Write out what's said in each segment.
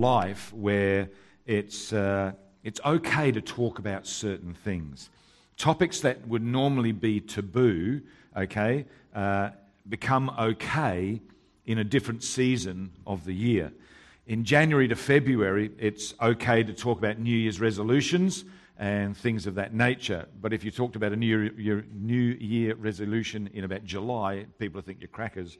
life where it's, uh, it's okay to talk about certain things. Topics that would normally be taboo, okay, uh, become okay in a different season of the year. In January to February, it's okay to talk about New Year's resolutions and things of that nature. But if you talked about a New Year, New Year resolution in about July, people think you're crackers.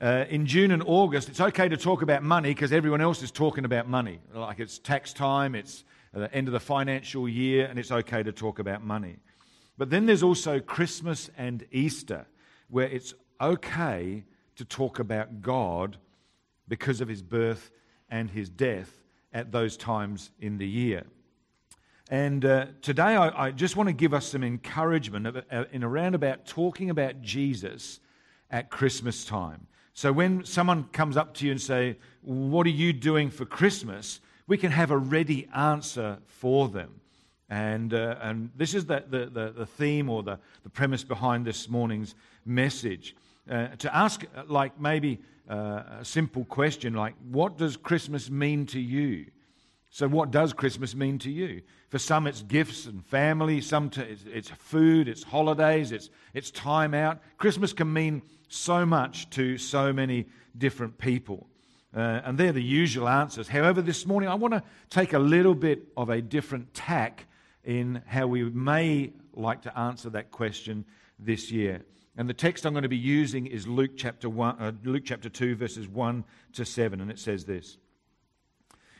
Uh, in June and August, it's okay to talk about money because everyone else is talking about money. Like it's tax time, it's the end of the financial year, and it's okay to talk about money. But then there's also Christmas and Easter, where it's okay to talk about God because of his birth and his death at those times in the year. And uh, today I, I, just want to give us some encouragement uh, in around about talking about Jesus at Christmas time. So when someone comes up to you and say, "What are you doing for Christmas?" we can have a ready answer for them. And, uh, and this is the, the, the, the, theme or the, the premise behind this morning's message. Uh, to ask, uh, like, maybe uh, a simple question like, What does Christmas mean to you? So, what does Christmas mean to you? For some, it's gifts and family. Some, t- it's, food, it's holidays, it's, it's time out. Christmas can mean so much to so many different people. Uh, and they're the usual answers. However, this morning I want to take a little bit of a different tack in how we may like to answer that question this year. And the text I'm going to be using is Luke chapter, one, uh, Luke chapter 2, verses 1 to 7, and it says this.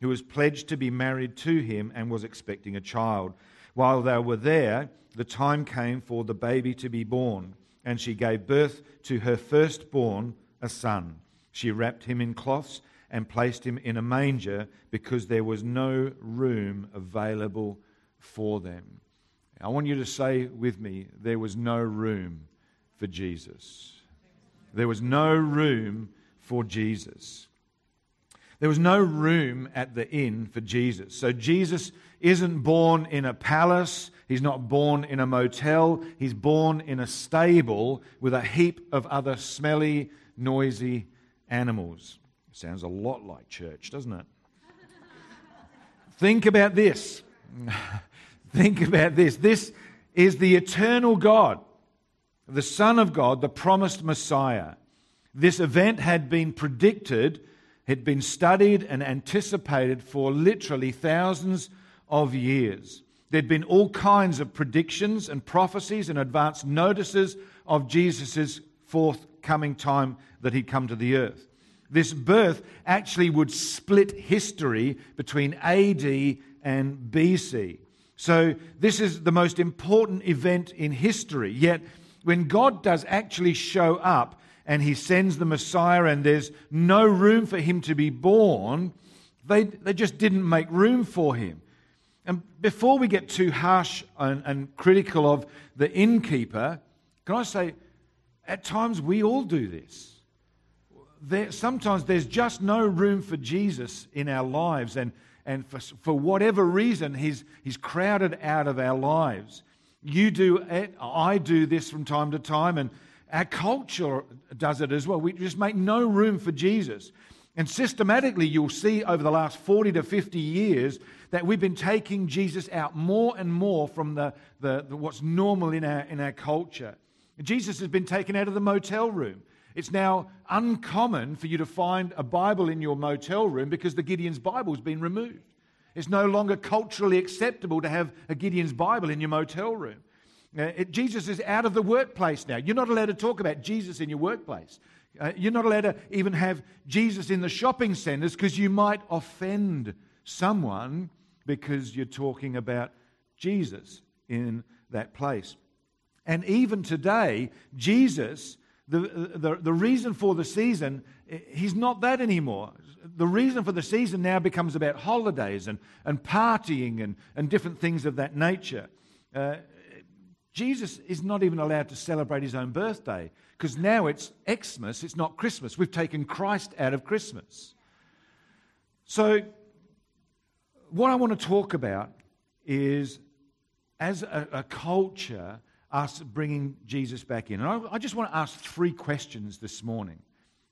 who was pledged to be married to him and was expecting a child. While they were there, the time came for the baby to be born, and she gave birth to her firstborn, a son. She wrapped him in cloths and placed him in a manger because there was no room available for them. I want you to say with me, there was no room for Jesus. There was no room for Jesus. There was no room at the inn for Jesus. So Jesus isn't born in a palace. He's not born in a motel. He's born in a stable with a heap of other smelly, noisy animals. Sounds a lot like church, doesn't it? Think about this. Think about this. This is the eternal God, the Son of God, the promised Messiah. This event had been predicted had been studied and anticipated for literally thousands of years. There'd been all kinds of predictions and prophecies and advance notices of Jesus' forthcoming time that he'd come to the earth. This birth actually would split history between AD and BC. So, this is the most important event in history. Yet, when God does actually show up, and he sends the Messiah, and there's no room for him to be born, they, they just didn't make room for him. And before we get too harsh and, and critical of the innkeeper, can I say, at times we all do this. There, sometimes there's just no room for Jesus in our lives, and, and for, for whatever reason, he's, he's crowded out of our lives. You do it, I do this from time to time, and our culture does it as well. We just make no room for Jesus. And systematically, you'll see over the last 40 to 50 years that we've been taking Jesus out more and more from the, the, the, what's normal in our, in our culture. Jesus has been taken out of the motel room. It's now uncommon for you to find a Bible in your motel room because the Gideon's Bible has been removed. It's no longer culturally acceptable to have a Gideon's Bible in your motel room. Uh, it, Jesus is out of the workplace now. You're not allowed to talk about Jesus in your workplace. Uh, you're not allowed to even have Jesus in the shopping centers because you might offend someone because you're talking about Jesus in that place. And even today, Jesus, the, the, the reason for the season, he's not that anymore. The reason for the season now becomes about holidays and, and partying and, and different things of that nature. Uh, Jesus is not even allowed to celebrate his own birthday because now it's Xmas, it's not Christmas. We've taken Christ out of Christmas. So, what I want to talk about is as a, a culture, us bringing Jesus back in. And I, I just want to ask three questions this morning.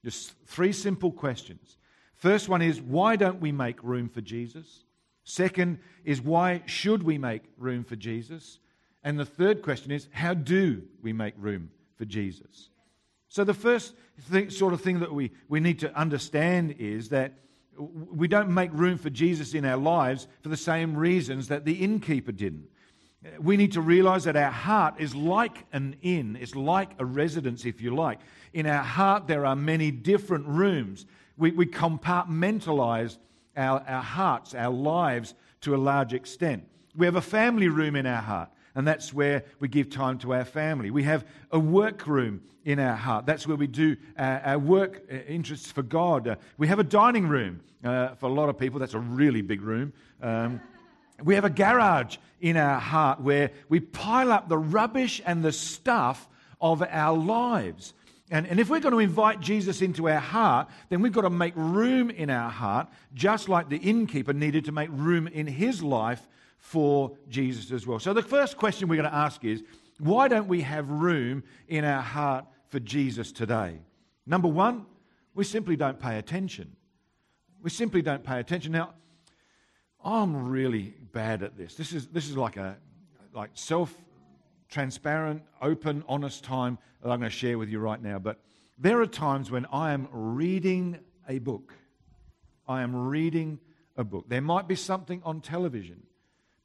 Just three simple questions. First one is why don't we make room for Jesus? Second is why should we make room for Jesus? And the third question is how do we make room for Jesus? So, the first thing, sort of thing that we, we need to understand is that we don't make room for Jesus in our lives for the same reasons that the innkeeper didn't we need to realize that our heart is like an inn, it's like a residence, if you like. In our heart, there are many different rooms. We, we compartmentalize our, our hearts, our lives to a large extent. We have a family room in our heart, and that's where we give time to our family. We have a work room in our heart. That's where we do our, our work uh, interests for God. Uh, we have a dining room. Uh, for a lot of people, that's a really big room. Um, we have a garage in our heart where we pile up the rubbish and the stuff of our lives. And, and if we're going to invite Jesus into our heart, then we've got to make room in our heart, just like the innkeeper needed to make room in his life for Jesus as well. So the first question we're going to ask is why don't we have room in our heart for Jesus today? Number one, we simply don't pay attention. We simply don't pay attention. Now, I'm really bad at this. This is, this is like a like self transparent, open, honest time that I'm going to share with you right now. But there are times when I am reading a book. I am reading a book. There might be something on television,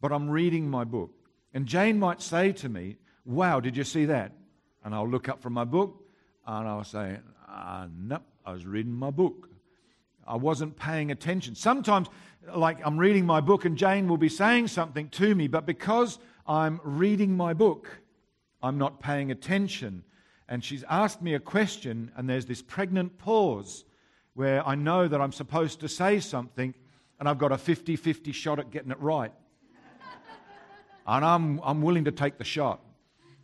but I'm reading my book. And Jane might say to me, Wow, did you see that? And I'll look up from my book and I'll say, uh, Nope, I was reading my book. I wasn't paying attention. Sometimes like I'm reading my book and Jane will be saying something to me, but because I'm reading my book, I'm not paying attention. And she's asked me a question, and there's this pregnant pause where I know that I'm supposed to say something, and I've got a 50 50 shot at getting it right. And I'm, I'm willing to take the shot.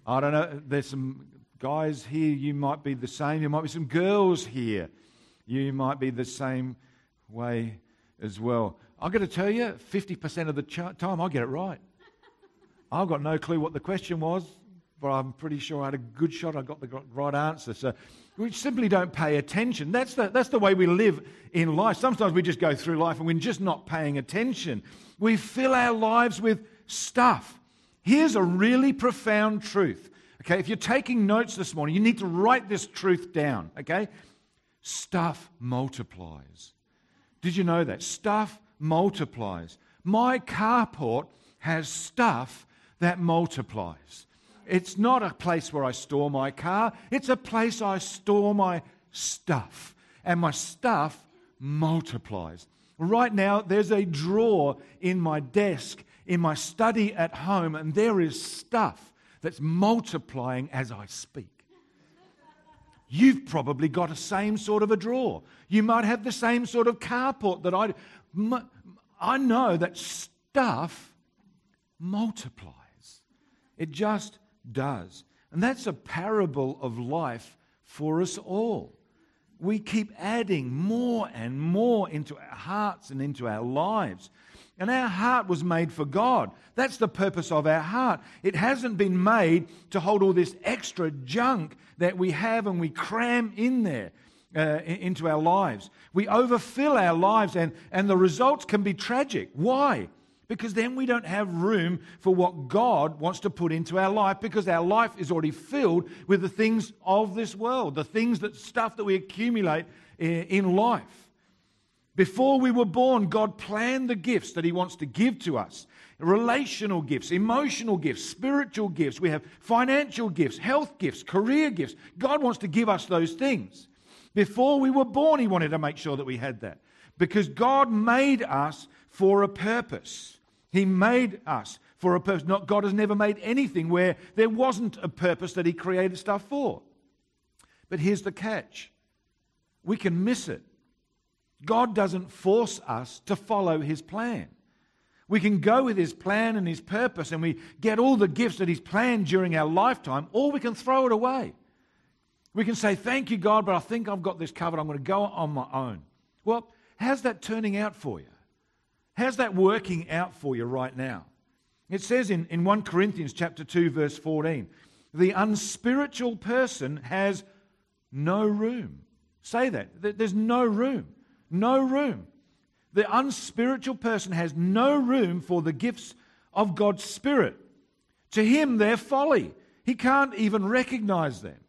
I don't know, there's some guys here, you might be the same. There might be some girls here, you might be the same way as well. I've got to tell you, 50% of the time I get it right. I've got no clue what the question was, but I'm pretty sure I had a good shot. I got the right answer. So we simply don't pay attention. That's the, that's the way we live in life. Sometimes we just go through life and we're just not paying attention. We fill our lives with stuff. Here's a really profound truth. Okay, if you're taking notes this morning, you need to write this truth down. Okay, stuff multiplies. Did you know that? Stuff multiplies. My carport has stuff that multiplies. It's not a place where I store my car, it's a place I store my stuff. And my stuff multiplies. Right now, there's a drawer in my desk, in my study at home, and there is stuff that's multiplying as I speak. You've probably got a same sort of a drawer. You might have the same sort of carport that I I know that stuff multiplies. It just does. And that's a parable of life for us all. We keep adding more and more into our hearts and into our lives. And our heart was made for God. That's the purpose of our heart. It hasn't been made to hold all this extra junk that we have and we cram in there uh, into our lives. We overfill our lives, and, and the results can be tragic. Why? Because then we don't have room for what God wants to put into our life because our life is already filled with the things of this world, the things that stuff that we accumulate in, in life. Before we were born, God planned the gifts that He wants to give to us relational gifts, emotional gifts, spiritual gifts. We have financial gifts, health gifts, career gifts. God wants to give us those things. Before we were born, He wanted to make sure that we had that. Because God made us for a purpose. He made us for a purpose. Not, God has never made anything where there wasn't a purpose that He created stuff for. But here's the catch we can miss it. God doesn't force us to follow his plan. We can go with his plan and his purpose and we get all the gifts that he's planned during our lifetime, or we can throw it away. We can say, Thank you, God, but I think I've got this covered. I'm going to go on my own. Well, how's that turning out for you? How's that working out for you right now? It says in, in 1 Corinthians chapter 2, verse 14, the unspiritual person has no room. Say that. There's no room. No room. The unspiritual person has no room for the gifts of God's Spirit. To him, they're folly. He can't even recognize them.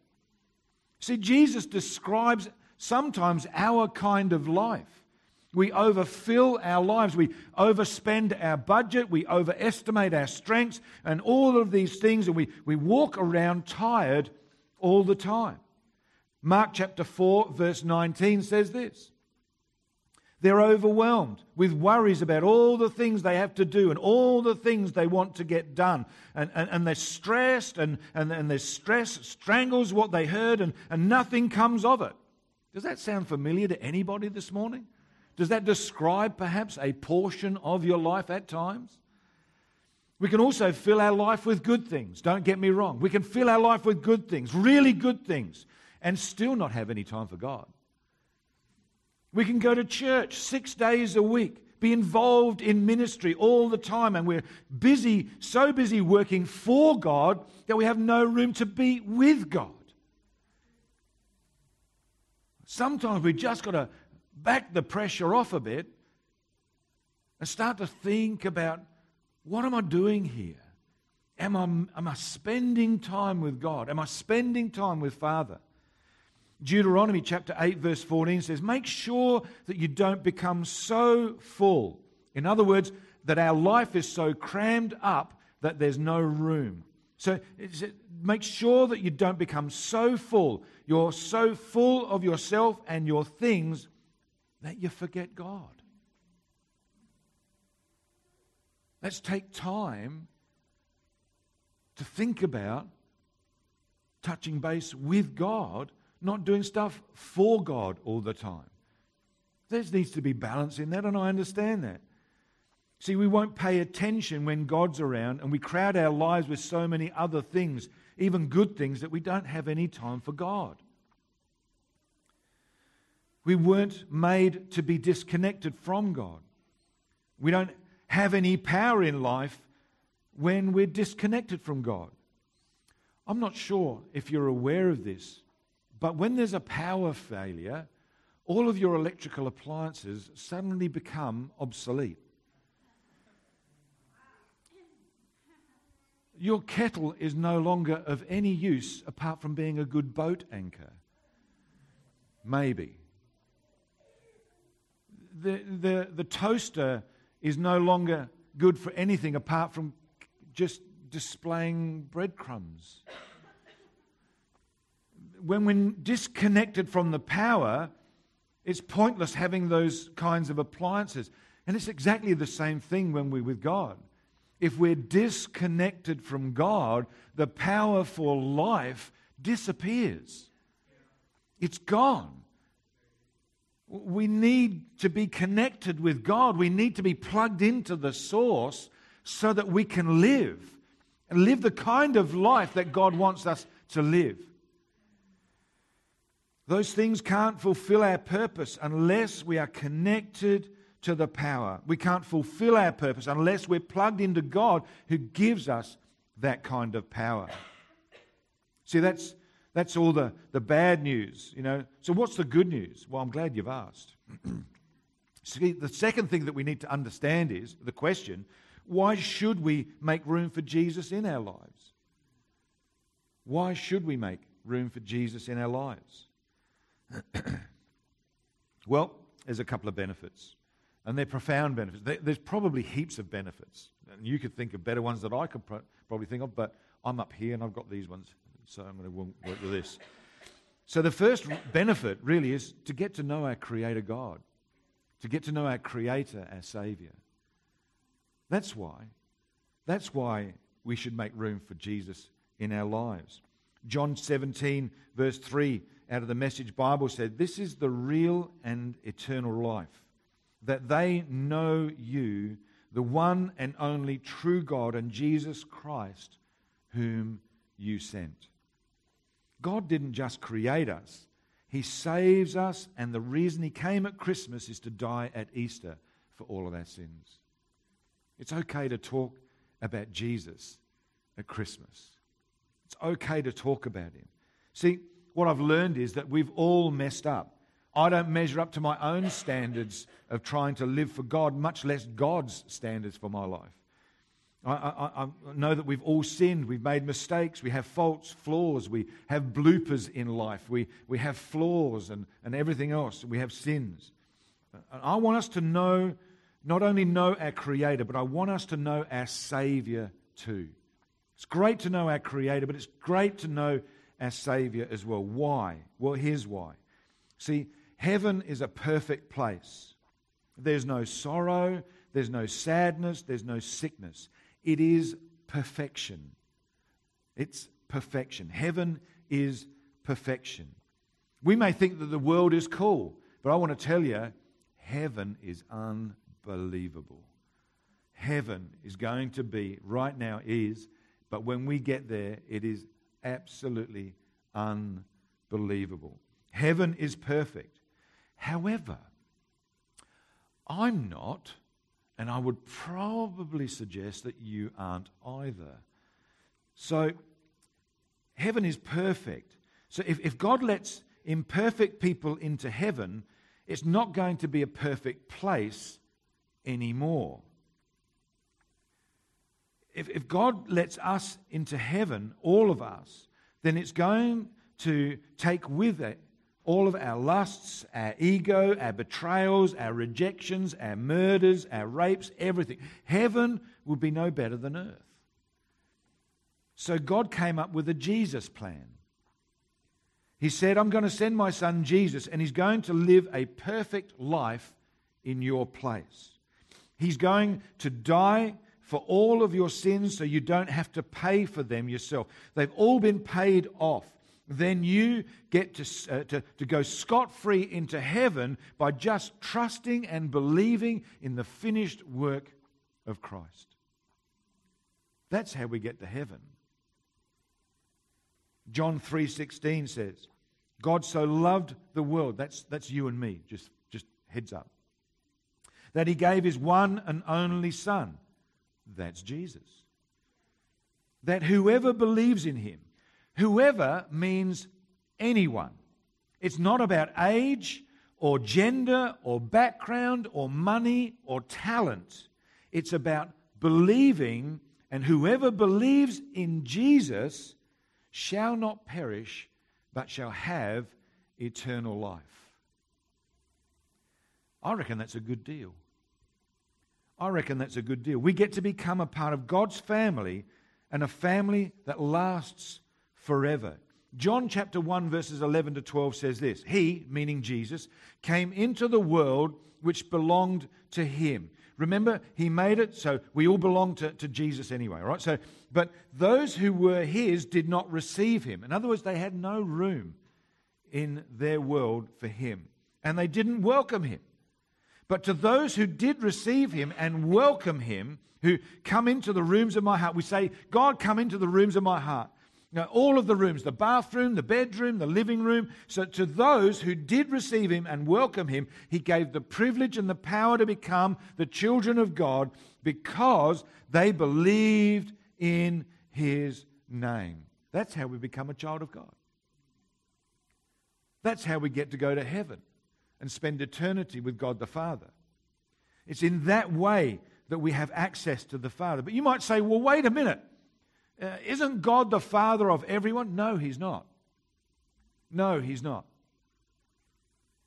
See, Jesus describes sometimes our kind of life. We overfill our lives. We overspend our budget. We overestimate our strengths and all of these things. And we, we walk around tired all the time. Mark chapter 4, verse 19 says this They're overwhelmed with worries about all the things they have to do and all the things they want to get done. And, and, and they're stressed, and, and, and their stress strangles what they heard, and, and nothing comes of it. Does that sound familiar to anybody this morning? Does that describe perhaps a portion of your life at times? We can also fill our life with good things. Don't get me wrong. We can fill our life with good things, really good things, and still not have any time for God. We can go to church six days a week, be involved in ministry all the time, and we're busy, so busy working for God that we have no room to be with God. Sometimes we just got to back the pressure off a bit and start to think about what am I doing here? Am I, am I spending time with God? Am I spending time with Father? Deuteronomy chapter 8, verse 14 says, Make sure that you don't become so full. In other words, that our life is so crammed up that there's no room. So make sure that you don't become so full. You're so full of yourself and your things that you forget God. Let's take time to think about touching base with God, not doing stuff for God all the time. There needs to be balance in that, and I understand that. See, we won't pay attention when God's around, and we crowd our lives with so many other things, even good things, that we don't have any time for God. We weren't made to be disconnected from God. We don't have any power in life when we're disconnected from God. I'm not sure if you're aware of this, but when there's a power failure, all of your electrical appliances suddenly become obsolete. Your kettle is no longer of any use apart from being a good boat anchor. Maybe the, the, the toaster is no longer good for anything apart from just displaying breadcrumbs. When we're disconnected from the power, it's pointless having those kinds of appliances. And it's exactly the same thing when we're with God. If we're disconnected from God, the power for life disappears. It's gone. We need to be connected with God. We need to be plugged into the source so that we can live and live the kind of life that God wants us to live. Those things can't fulfill our purpose unless we are connected to the power. We can't fulfill our purpose unless we're plugged into God who gives us that kind of power. See, that's that's all the, the bad news, you know. So, what's the good news? Well, I'm glad you've asked. See, the second thing that we need to understand is the question why should we make room for Jesus in our lives? Why should we make room for Jesus in our lives? well, there's a couple of benefits, and they're profound benefits. There's probably heaps of benefits, and you could think of better ones that I could probably think of, but I'm up here and I've got these ones so I'm going to work with this. So, the first benefit really is to get to know our Creator God, to get to know our Creator, our Savior. That's why. That's why we should make room for Jesus in our lives. John 17, verse 3 out of the Message Bible said, This is the real and eternal life, that they know you, the one and only true God, and Jesus Christ, whom you sent. God didn't just create us, He saves us, and the reason He came at Christmas is to die at Easter for all of our sins. It's okay to talk about Jesus at Christmas. It's okay to talk about Him. See, what I've learned is that we've all messed up. I don't measure up to my own standards of trying to live for God, much less God's standards for my life. I, I, I, know that we've all sinned. We've made mistakes. We have faults, flaws. We have bloopers in life. We, we have flaws and, and everything else. We have sins. And I want us to know, not only know our Creator, but I want us to know our Savior too. It's great to know our Creator, but it's great to know our Savior as well. Why? Well, here's why. See, heaven is a perfect place. There's no sorrow, there's no sadness, there's no sickness. It is perfection. It's perfection. Heaven is perfection. We may think that the world is cool, but I want to tell you, heaven is unbelievable. Heaven is going to be, right now is, but when we get there, it is absolutely unbelievable. Heaven is perfect. However, I'm not, and I would probably suggest that you aren't either. So, heaven is perfect. So, if, if God lets imperfect people into heaven, it's not going to be a perfect place anymore. If, if God lets us into heaven, all of us, then it's going to take with it all of our lusts, our ego, our betrayals, our rejections, our murders, our rapes, everything. Heaven would be no better than earth. So God came up with a Jesus plan. He said, I'm going to send my son Jesus, and he's going to live a perfect life in your place. He's going to die for all of your sins so you don't have to pay for them yourself. They've all been paid off. Then you get to, uh, to, to go scot free into heaven by just trusting and believing in the finished work of Christ. That's how we get to heaven. John 3:16 says, God so loved the world, that's, that's you and me, just, just heads up, that he gave his one and only Son that's Jesus. That whoever believes in him, whoever means anyone. It's not about age or gender or background or money or talent. It's about believing, and whoever believes in Jesus shall not perish, but shall have eternal life. I reckon that's a good deal. I reckon that's a good deal. We get to become a part of God's family and a family that lasts forever. John chapter 1, verses 11 to 12 says this He, meaning Jesus, came into the world which belonged to him. Remember, he made it so we all belong to, to Jesus anyway, right? So, but those who were his did not receive him. In other words, they had no room in their world for him, and they didn't welcome him. But to those who did receive him and welcome him, who come into the rooms of my heart, we say, God, come into the rooms of my heart. Now, all of the rooms, the bathroom, the bedroom, the living room. So, to those who did receive him and welcome him, he gave the privilege and the power to become the children of God because they believed in his name. That's how we become a child of God. That's how we get to go to heaven and spend eternity with God the Father. It's in that way that we have access to the Father. But you might say, well, wait a minute. Uh, isn't God the Father of everyone? No, He's not. No, He's not.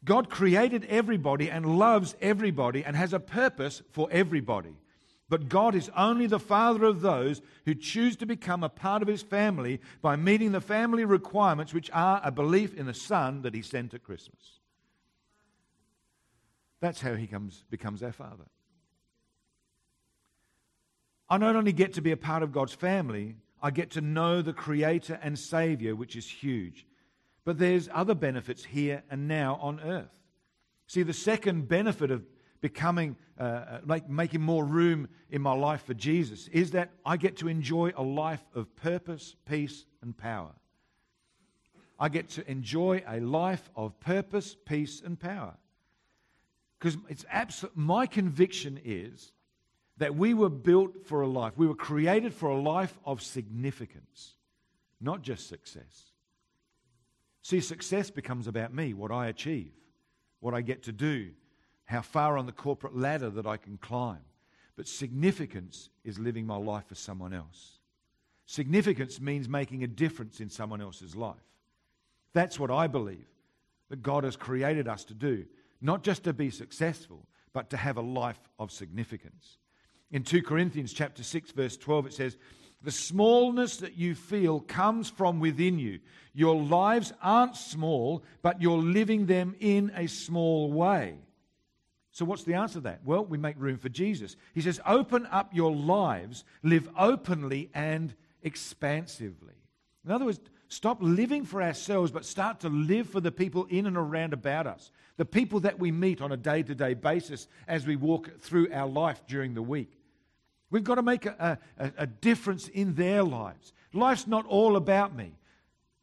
God created everybody and loves everybody and has a purpose for everybody. But God is only the Father of those who choose to become a part of His family by meeting the family requirements, which are a belief in the Son that He sent at Christmas. That's how he comes, becomes our Father. I not only get to be a part of God's family, I get to know the Creator and Savior, which is huge. But there's other benefits here and now on earth. See, the second benefit of becoming, uh, uh like making more room in my life for Jesus is that I get to enjoy a life of purpose, peace, and power. I get to enjoy a life of purpose, peace, and power. Because it's absolute, my conviction is that we were built for a life, we were created for a life of significance, not just success. See, success becomes about me, what I achieve, what I get to do, how far on the corporate ladder that I can climb. But significance is living my life for someone else. Significance means making a difference in someone else's life. That's what I believe that God has created us to do, not just to be successful, but to have a life of significance. In 2 Corinthians chapter 6 verse 12 it says, "The smallness that you feel comes from within you. Your lives aren't small, but you're living them in a small way." So what's the answer to that? Well, we make room for Jesus. He says, "Open up your lives, live openly and expansively." In other words, stop living for ourselves, but start to live for the people in and around about us, the people that we meet on a day to day basis as we walk through our life during the week. We've got to make a, a, a, difference in their lives. Life's not all about me.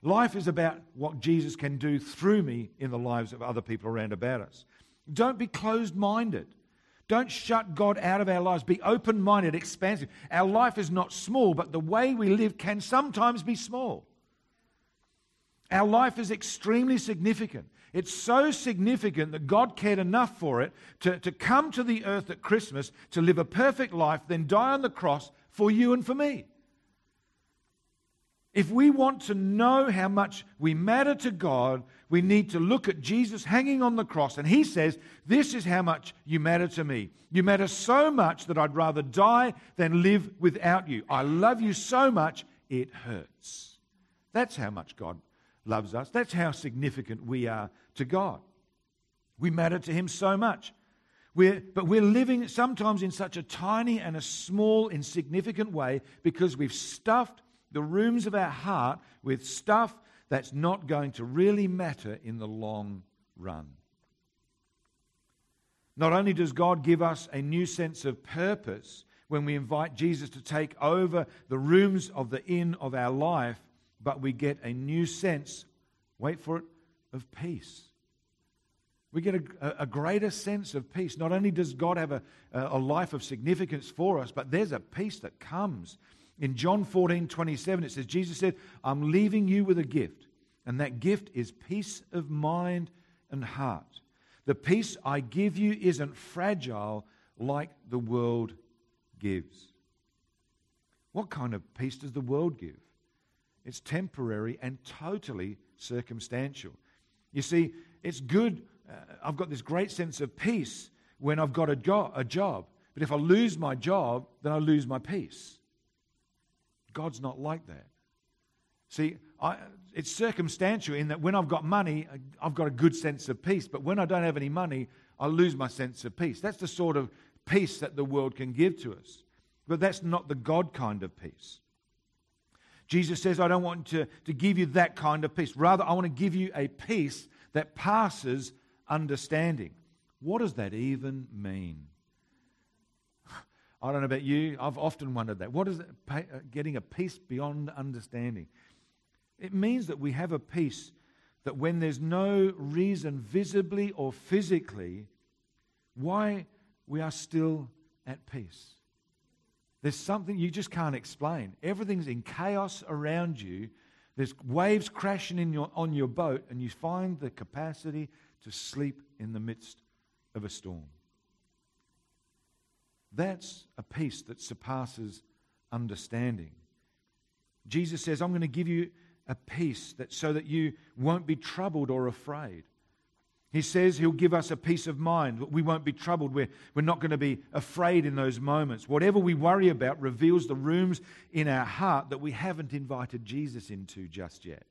Life is about what Jesus can do through me in the lives of other people around about us. Don't be closed minded. Don't shut God out of our lives. Be open minded, expansive. Our life is not small, but the way we live can sometimes be small. Our life is extremely significant. It's so significant that God cared enough for it to, to come to the earth at Christmas to live a perfect life, then die on the cross for you and for me. If we want to know how much we matter to God, we need to look at Jesus hanging on the cross. And he says, This is how much you matter to me. You matter so much that I'd rather die than live without you. I love you so much, it hurts. That's how much God loves us. That's how significant we are to God. We matter to Him so much. We're, but we're living sometimes in such a tiny and a small, insignificant way because we've stuffed the rooms of our heart with stuff that's not going to really matter in the long run. Not only does God give us a new sense of purpose when we invite Jesus to take over the rooms of the inn of our life, but we get a new sense, wait for it, of peace. We get a, a greater sense of peace. Not only does God have a, a life of significance for us, but there's a peace that comes. In John 14, 27, it says, Jesus said, I'm leaving you with a gift, and that gift is peace of mind and heart. The peace I give you isn't fragile like the world gives. What kind of peace does the world give? It's temporary and totally circumstantial. You see, it's good. Uh, I've got this great sense of peace when I've got a, a job. But if I lose my job, then I lose my peace. God's not like that. See, I, it's circumstantial in that when I've got money, I've got a good sense of peace. But when I don't have any money, I lose my sense of peace. That's the sort of peace that the world can give to us. But that's not the God kind of peace. Jesus says, I don't want to, to give you that kind of peace. Rather, I want to give you a peace that passes understanding. What does that even mean? I don't know about you. I've often wondered that. What is it, uh, getting a peace beyond understanding? It means that we have a peace that when there's no reason, visibly or physically, why we are still at peace. There's something you just can't explain. Everything's in chaos around you. There's waves crashing in your, on your boat, and you find the capacity to sleep in the midst of a storm. That's a peace that surpasses understanding. Jesus says, I'm going to give you a peace that so that you won't be troubled or afraid. He says he'll give us a peace of mind. We won't be troubled. We're, we're not going to be afraid in those moments. Whatever we worry about reveals the rooms in our heart that we haven't invited Jesus into just yet.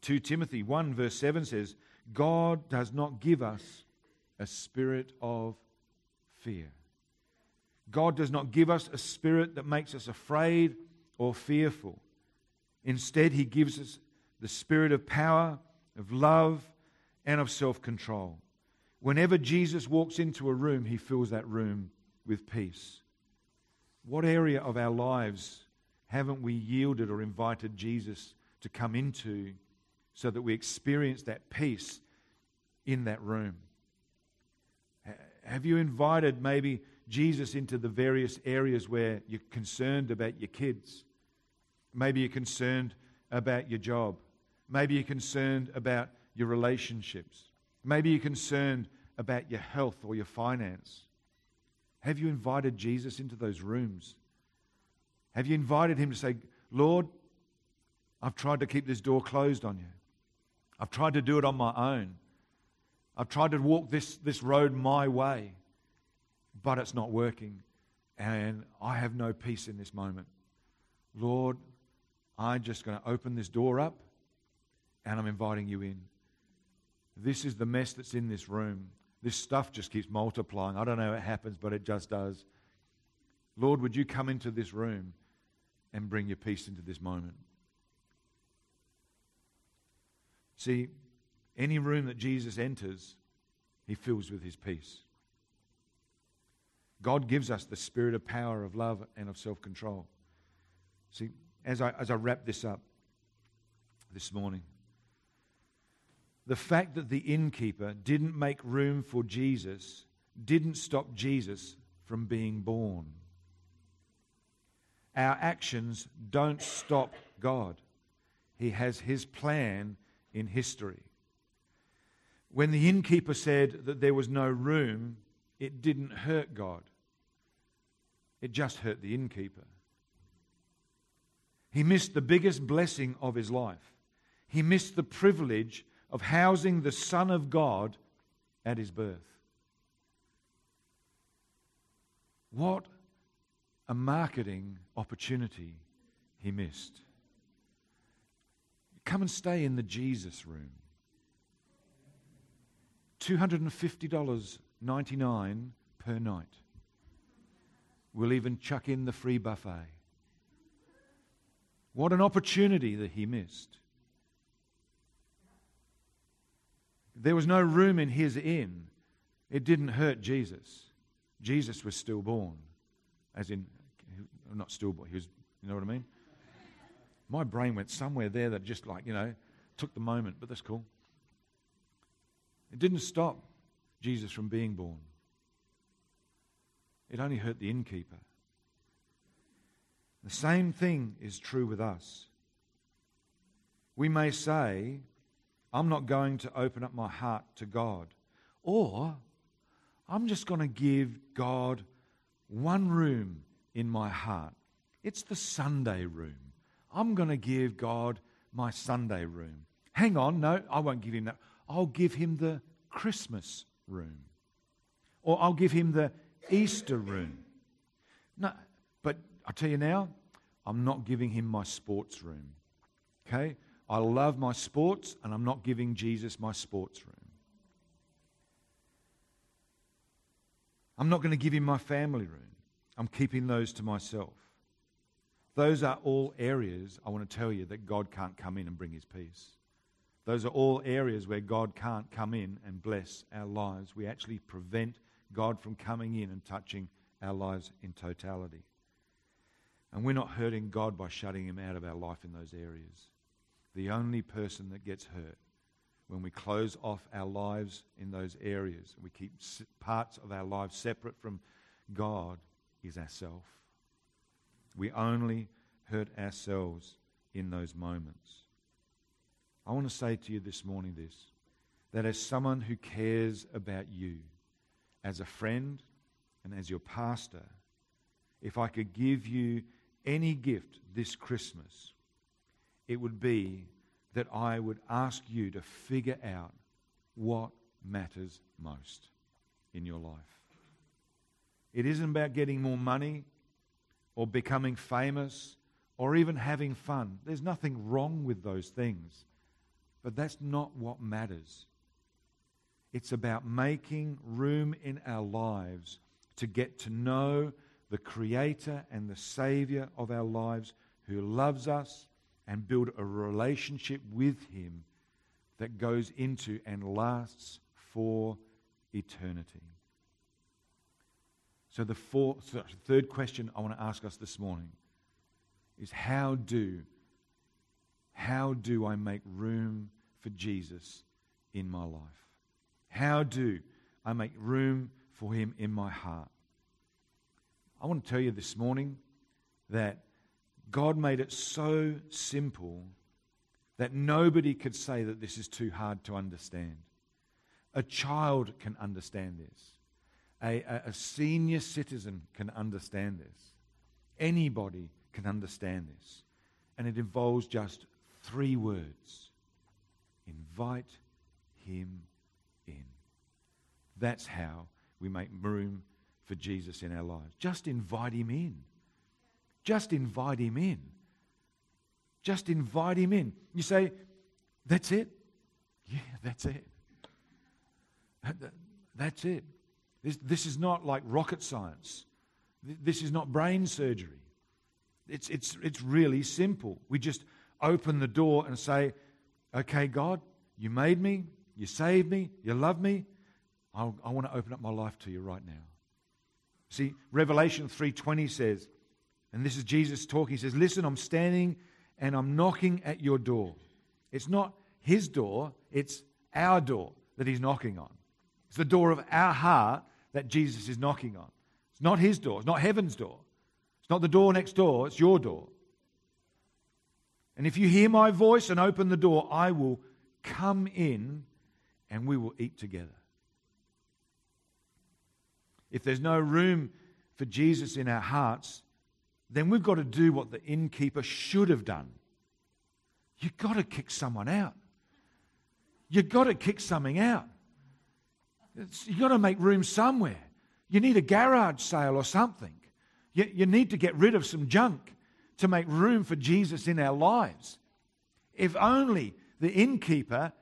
2 Timothy 1, verse 7 says, God does not give us a spirit of fear. God does not give us a spirit that makes us afraid or fearful. Instead, He gives us the spirit of power, of love, and of self control. Whenever Jesus walks into a room, He fills that room with peace. What area of our lives haven't we yielded or invited Jesus to come into so that we experience that peace in that room? Have you invited maybe Jesus into the various areas where you're concerned about your kids? Maybe you're concerned about your job. Maybe you're concerned about your relationships. Maybe you're concerned about your health or your finance. Have you invited Jesus into those rooms? Have you invited him to say, Lord, I've tried to keep this door closed on you. I've tried to do it on my own. I've tried to walk this, this road my way, but it's not working. And I have no peace in this moment. Lord, I'm just going to open this door up and I'm inviting you in. This is the mess that's in this room. This stuff just keeps multiplying. I don't know how it happens, but it just does. Lord, would you come into this room and bring your peace into this moment? See, any room that Jesus enters, he fills with his peace. God gives us the spirit of power, of love, and of self control. See, as I, as I wrap this up this morning, the fact that the innkeeper didn't make room for Jesus didn't stop Jesus from being born. Our actions don't stop God, He has His plan in history. When the innkeeper said that there was no room, it didn't hurt God, it just hurt the innkeeper. He missed the biggest blessing of his life. He missed the privilege of housing the Son of God at his birth. What a marketing opportunity he missed. Come and stay in the Jesus room. $250.99 per night. We'll even chuck in the free buffet. What an opportunity that he missed. There was no room in his inn. It didn't hurt Jesus. Jesus was stillborn. As in, not stillborn, he was, you know what I mean? My brain went somewhere there that just like, you know, took the moment, but that's cool. It didn't stop Jesus from being born, it only hurt the innkeeper. The same thing is true with us. We may say, I'm not going to open up my heart to God. Or I'm just going to give God one room in my heart. It's the Sunday room. I'm going to give God my Sunday room. Hang on, no, I won't give him that. I'll give him the Christmas room. Or I'll give him the Easter room. No, but I tell you now, I'm not giving him my sports room. Okay? I love my sports, and I'm not giving Jesus my sports room. I'm not going to give him my family room. I'm keeping those to myself. Those are all areas I want to tell you that God can't come in and bring his peace. Those are all areas where God can't come in and bless our lives. We actually prevent God from coming in and touching our lives in totality. And we're not hurting God by shutting him out of our life in those areas the only person that gets hurt when we close off our lives in those areas, we keep parts of our lives separate from God, is ourself. We only hurt ourselves in those moments. I want to say to you this morning this that as someone who cares about you, as a friend and as your pastor, if I could give you any gift this Christmas, it would be that I would ask you to figure out what matters most in your life. It isn't about getting more money or becoming famous or even having fun. There's nothing wrong with those things, but that's not what matters. It's about making room in our lives to get to know the Creator and the Savior of our lives who loves us and build a relationship with Him that goes into and lasts for eternity. So, the fourth, third question I want to ask us this morning is how do, how do I make room for Jesus in my life? How do I make room for him in my heart? I want to tell you this morning that God made it so simple that nobody could say that this is too hard to understand. A child can understand this. A, a, a, senior citizen can understand this. Anybody can understand this. And it involves just three words invite him in. That's how we make room for Jesus in our lives. Just invite him in. Just invite him in. Just invite him in. You say, That's it? Yeah, that's it. That's it. This, this is not like rocket science. This is not brain surgery. It's, it's, it's really simple. We just open the door and say, Okay, God, you made me, you saved me, you love me. I, I want to open up my life to you right now. See, Revelation 3:20 says, and this is Jesus talking, he says, Listen, I'm standing and I'm knocking at your door. It's not his door, it's our door that he's knocking on. It's the door of our heart that Jesus is knocking on. It's not his door, it's not heaven's door. It's not the door next door, it's your door. And if you hear my voice and open the door, I will come in and we will eat together. If there's no room for Jesus in our hearts, then we've got to do what the innkeeper should have done. You've got to kick someone out. You've got to kick something out. It's, you've got to make room somewhere. You need a garage sale or something. You, you need to get rid of some junk to make room for Jesus in our lives. If only the innkeeper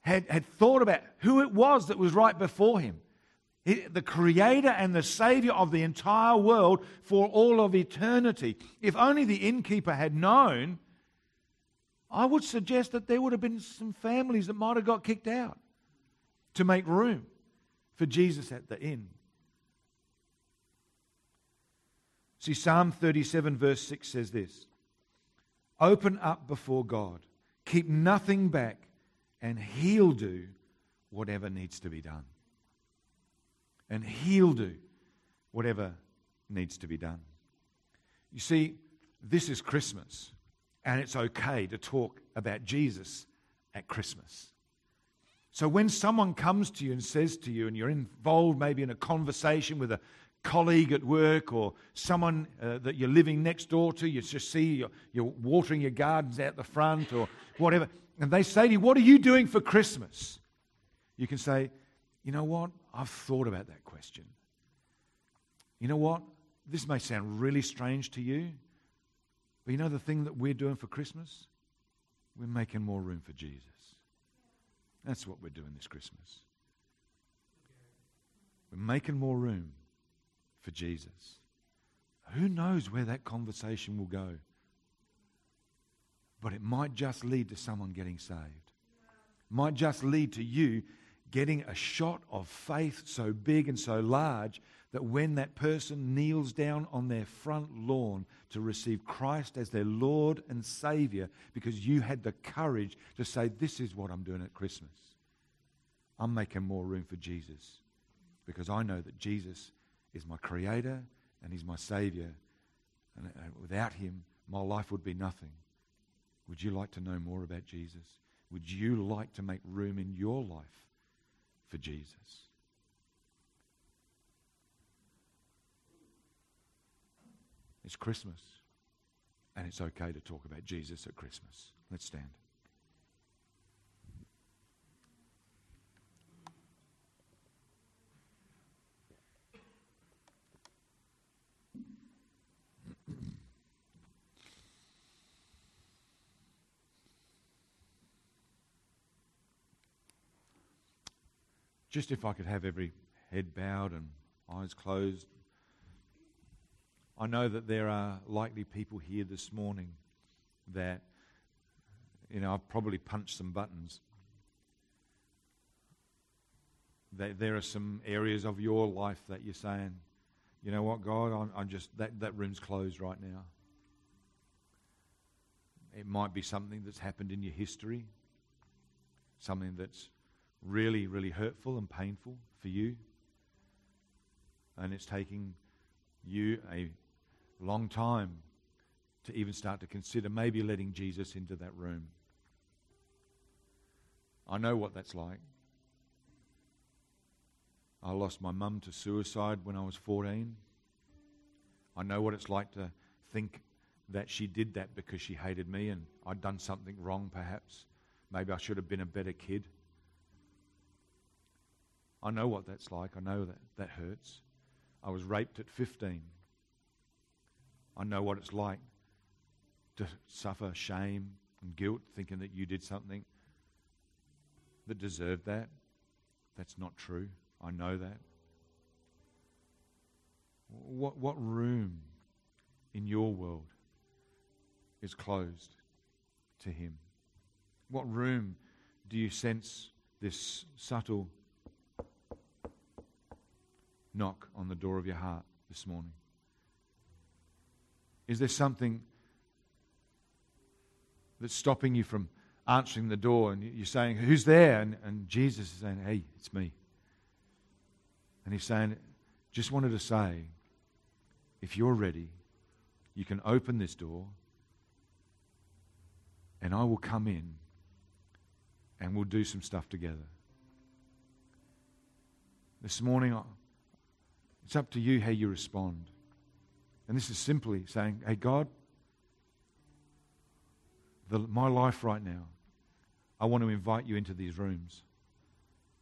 had, had thought about who it was that was right before him the creator and the savior of the entire world for all of eternity. If only the innkeeper had known, I would suggest that there would have been some families that might have got kicked out to make room for Jesus at the inn. See, Psalm 37, verse 6 says this Open up before God, keep nothing back, and He'll do whatever needs to be done. And He'll do whatever needs to be done. You see, this is Christmas, and it's okay to talk about Jesus at Christmas. So when someone comes to you and says to you, and you're involved maybe in a conversation with a colleague at work or someone uh, that you're living next door to, you just see you're, you're watering your gardens out the front or whatever, and they say to you, What are you doing for Christmas? You can say, You know what? I've thought about that question. You know what? This may sound really strange to you, but you know the thing that we're doing for Christmas? We're making more room for Jesus. That's what we're doing this Christmas. We're making more room for Jesus. Who knows where that conversation will go? But it might just lead to someone getting saved. Might just lead to you getting a shot of faith so big and so large that when that person kneels down on their front lawn to receive Christ as their Lord and Savior because you had the courage to say, This is what I'm doing at Christmas. I'm making more room for Jesus because I know that Jesus is my creator and he's my savior. And uh, without him, my life would be nothing. Would you like to know more about Jesus? Would you like to make room in your life for Jesus? It's Christmas, and it's okay to talk about Jesus at Christmas. Let's stand. Just if I could have every head bowed and eyes closed. I know that there are likely people here this morning that, you know, I've probably punched some buttons. That there are some areas of your life that you're saying, you know what, God, I'm, I'm just, that, that room's closed right now. It might be something that's happened in your history, something that's really, really hurtful and painful for you. And it's taking you a long time to even start to consider maybe letting Jesus into that room. I know what that's like. I lost my mum to suicide when I was 14. I know what it's like to think that she did that because she hated me and I'd done something wrong, perhaps. Maybe I should have been a better kid. I know what that's like. I know that that hurts. I was raped at 15. I know what it's like to suffer shame and guilt thinking that you did something that deserved that. That's not true. I know that. What, what room in your world is closed to Him? What room do you sense this subtle knock on the door of your heart this morning? Is there something that's stopping you from answering the door and you're saying, Who's there? And, and Jesus is saying, Hey, it's me. And he's saying, Just wanted to say, if you're ready, you can open this door and I will come in and we'll do some stuff together. This morning, it's up to you how you respond. And this is simply saying, Hey, God, the, my life right now, I want to invite you into these rooms,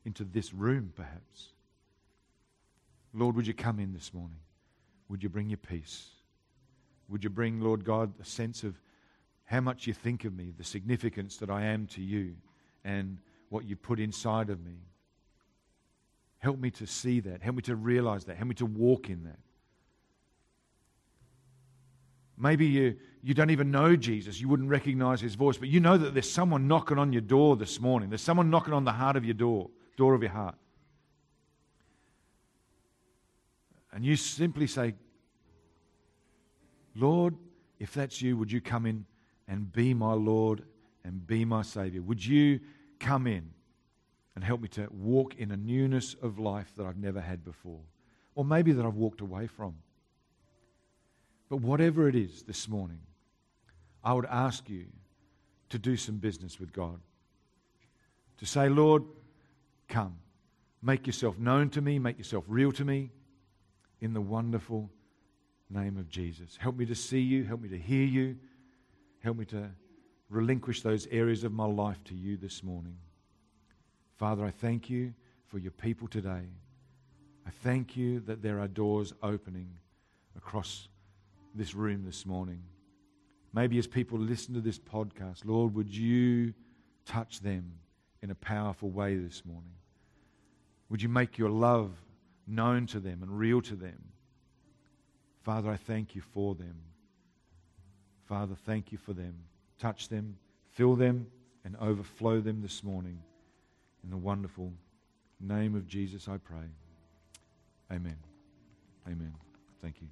into this room perhaps. Lord, would you come in this morning? Would you bring your peace? Would you bring, Lord God, a sense of how much you think of me, the significance that I am to you, and what you put inside of me? Help me to see that. Help me to realize that. Help me to walk in that. Maybe you, you don't even know Jesus. You wouldn't recognize his voice, but you know that there's someone knocking on your door this morning. There's someone knocking on the heart of your door, door of your heart. And you simply say, Lord, if that's you, would you come in and be my Lord and be my Savior? Would you come in and help me to walk in a newness of life that I've never had before? Or maybe that I've walked away from. But whatever it is this morning, I would ask you to do some business with God. To say, Lord, come. Make yourself known to me, make yourself real to me in the wonderful name of Jesus. Help me to see you, help me to hear you, help me to relinquish those areas of my life to you this morning. Father, I thank you for your people today. I thank you that there are doors opening across this room this morning. Maybe as people listen to this podcast, Lord, would you touch them in a powerful way this morning? Would you make your love known to them and real to them? Father, I thank you for them. Father, thank you for them. Touch them, fill them, and overflow them this morning. In the wonderful name of Jesus, I pray. Amen. Amen. Thank you.